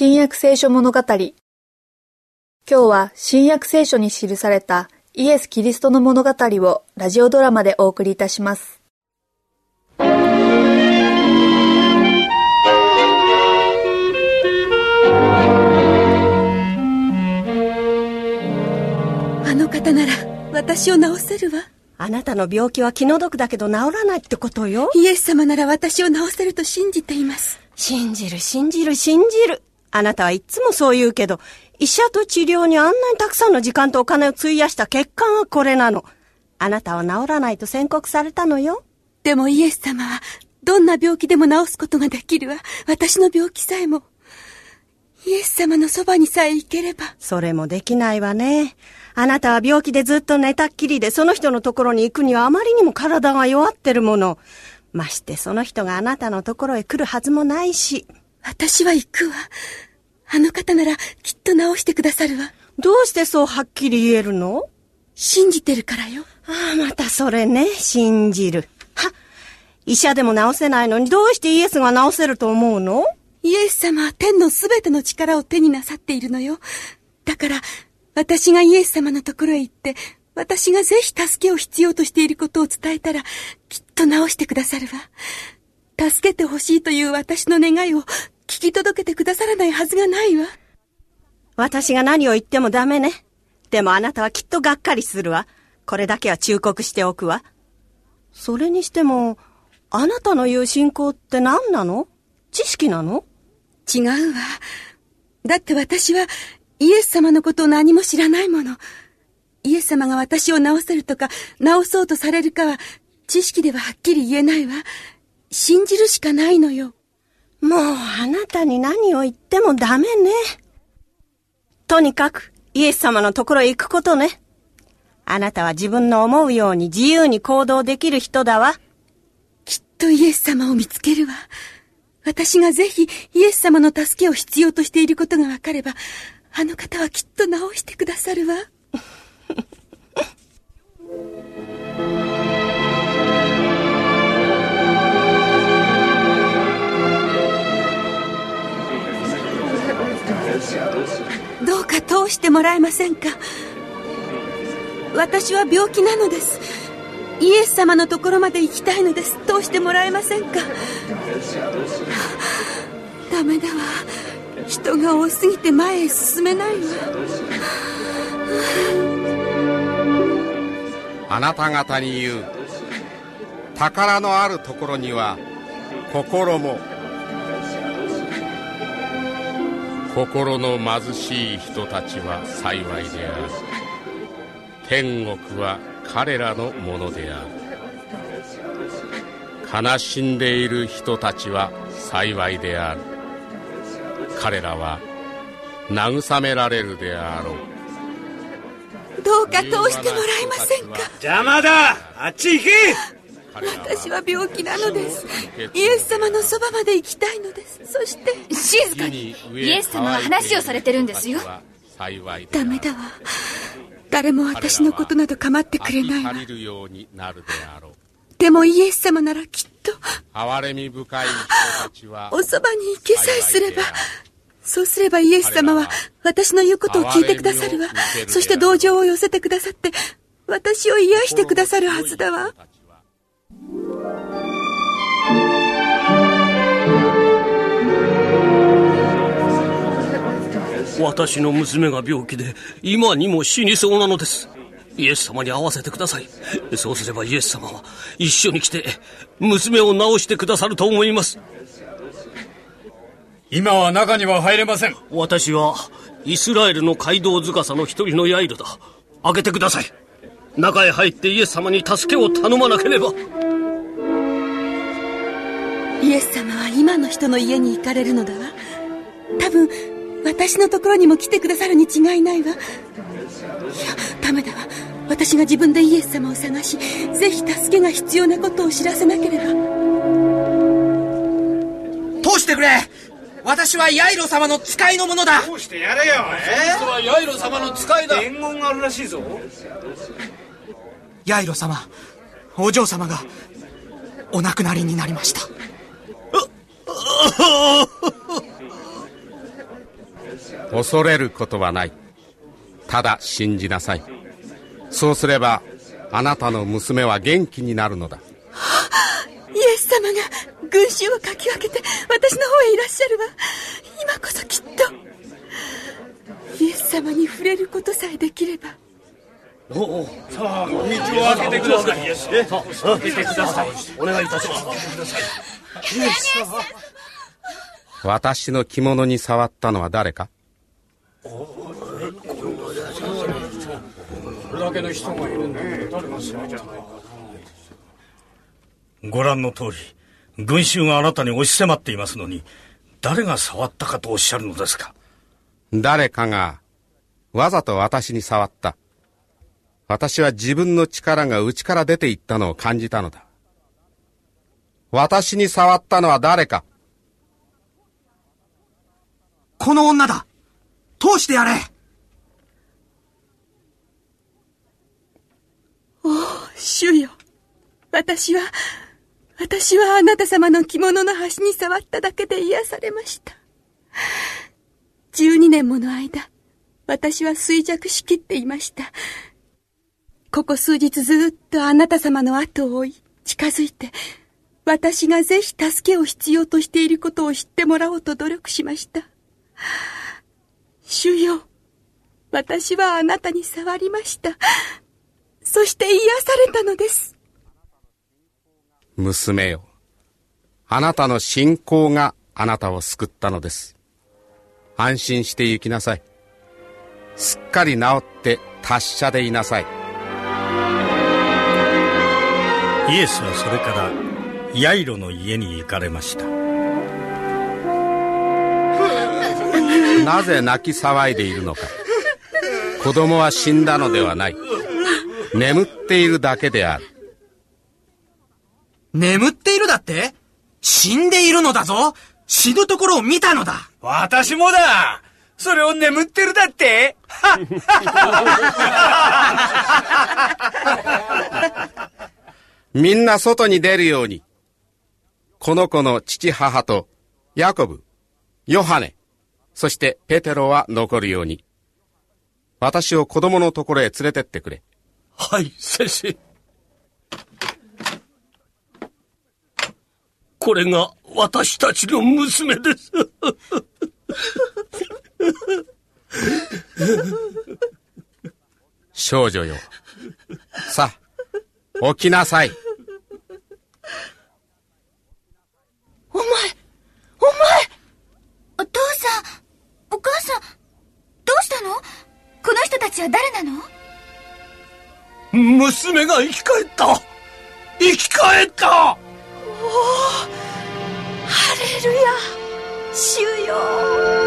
新約聖書物語今日は新約聖書に記されたイエス・キリストの物語をラジオドラマでお送りいたしますあの方なら私を治せるわあなたの病気は気の毒だけど治らないってことよ。イエス様なら私を治せると信じています信じる、信じる、信じる。あなたはいつもそう言うけど、医者と治療にあんなにたくさんの時間とお金を費やした結果がこれなの。あなたは治らないと宣告されたのよ。でもイエス様はどんな病気でも治すことができるわ私の病気さえもイエス様のそばにさえ行ければそれもできないわね。あなたは病気でずっと寝たっきりで、その人のところに行くにはあまりにも体が弱ってるもの。ましてその人があなたのところへ来るはずもないし。私は行くわあの方ならきっと治してくださるわどうしてそうはっきり言えるの？信じてるからよああ、またそれね、信じる。は、医者でも治せないのにどうしてイエスが治せると思うの？イエス様は天のすべての力を手になさっているのよ。だから、私がイエス様のところへ行って、私がぜひ助けを必要としていることを伝えたら、きっと治してくださるわ。助けてほしいという私の願いを聞き届けてくださらないはずがないわ。私が何を言ってもダメね。でもあなたはきっとがっかりするわ。これだけは忠告しておくわ。それにしても、あなたの言う信仰って何なの？知識なの？違うわ。だって私はイエス様のことを何も知らないもの。イエス様が私を治せるとか、治そうとされるかは、知識でははっきり言えないわ。信じるしかないのよ。もうあなたに何を言ってもダメね。とにかく、イエス様のところへ行くことね。あなたは自分の思うように自由に行動できる人だわ。きっとイエス様を見つけるわ。私がぜひイエス様の助けを必要としていることがわかれば、あの方はきっと治してくださるわ。てもらえませんか？私は病気なのです。イエス様のところまで行きたいのです。通してもらえませんか？ダメだわ。人が多すぎて前へ進めないわ。あなた方に言う。宝のあるところには心も心の貧しい人たちは幸いである。天国は彼らのものである。悲しんでいる人たちは幸いである。彼らは慰められるであろう。どうか通してもらえませんか？邪魔だ！あっち行け！私は病気なのです。イエス様のそばまで行きたいのですそして静かにイエス様が話をされてるんですよ。ダメだわ。誰も私のことなど構ってくれないわ。でもイエス様ならきっと憐れみ深い人たちはおそばに行けさえすればそうすればイエス様は私の言うことを聞いてくださるわ。そして同情を寄せてくださって私を癒してくださるはずだわ私の娘が病気で今にも死にそうなのです。イエス様に会わせてください。そうすればイエス様は一緒に来て娘を治してくださると思います。今は中には入れません。私はイスラエルの街道司の一人のヤイロだ。開けてください。中へ入ってイエス様に助けを頼まなければ。イエス様は今の人の家に行かれるのだわ。多分私のところにも来てくださるに違いないわ。いやダメだわ私が自分でイエス様を探しぜひ助けが必要なことを知らせなければ。通してくれ。私はヤイロ様の使いのものだ。通してやれよえそはヤイロ様の使いだ。伝言があるらしいぞ。ヤイロ様お嬢様がお亡くなりになりました 恐れることはない。ただ信じなさい。そうすればあなたの娘は元気になるのだ。イエス様が群衆をかき分けて私の方へいらっしゃるわ。今こそきっと。イエス様に触れることさえできれば。おおさあ道を開けてください。さあ開けてくださいお願いいたします。私の着物に触ったのは誰か？これだけの人がいるんだ誰が触ったのかご覧の通り群衆があなたに押し迫っていますのに誰が触ったかとおっしゃるのですか？誰かがわざと私に触った。私は自分の力が内から出ていったのを感じたのだ。私に触ったのは誰か。この女だ通してやれ。おお主よ。私は私はあなた様の着物の端に触っただけで癒されました。12年もの間私は衰弱しきっていました。ここ数日ずっとあなた様の後を追い近づいて私がぜひ助けを必要としていることを知ってもらおうと努力しました。主よ。私はあなたに触りました。そして癒されたのです。娘よ。あなたの信仰があなたを救ったのです。安心して行きなさい。すっかり治って達者でいなさい。イエスはそれからヤイロの家に行かれましたなぜ泣き騒いでいるのか。子供は死んだのではない。眠っているだけである。眠っているだって？死んでいるのだぞ。死ぬところを見たのだ。私もだ。それを眠ってるだって。みんな外に出るように。この子の父母とヤコブヨハネそしてペテロは残るように。私を子供のところへ連れてってくれ。はい先生。これが私たちの娘です。少女よ。さあ起きなさいお前お前お父さんお母さんどうしたのこの人たちは誰なの？娘が生き返った。生き返った。ハレルヤ主よ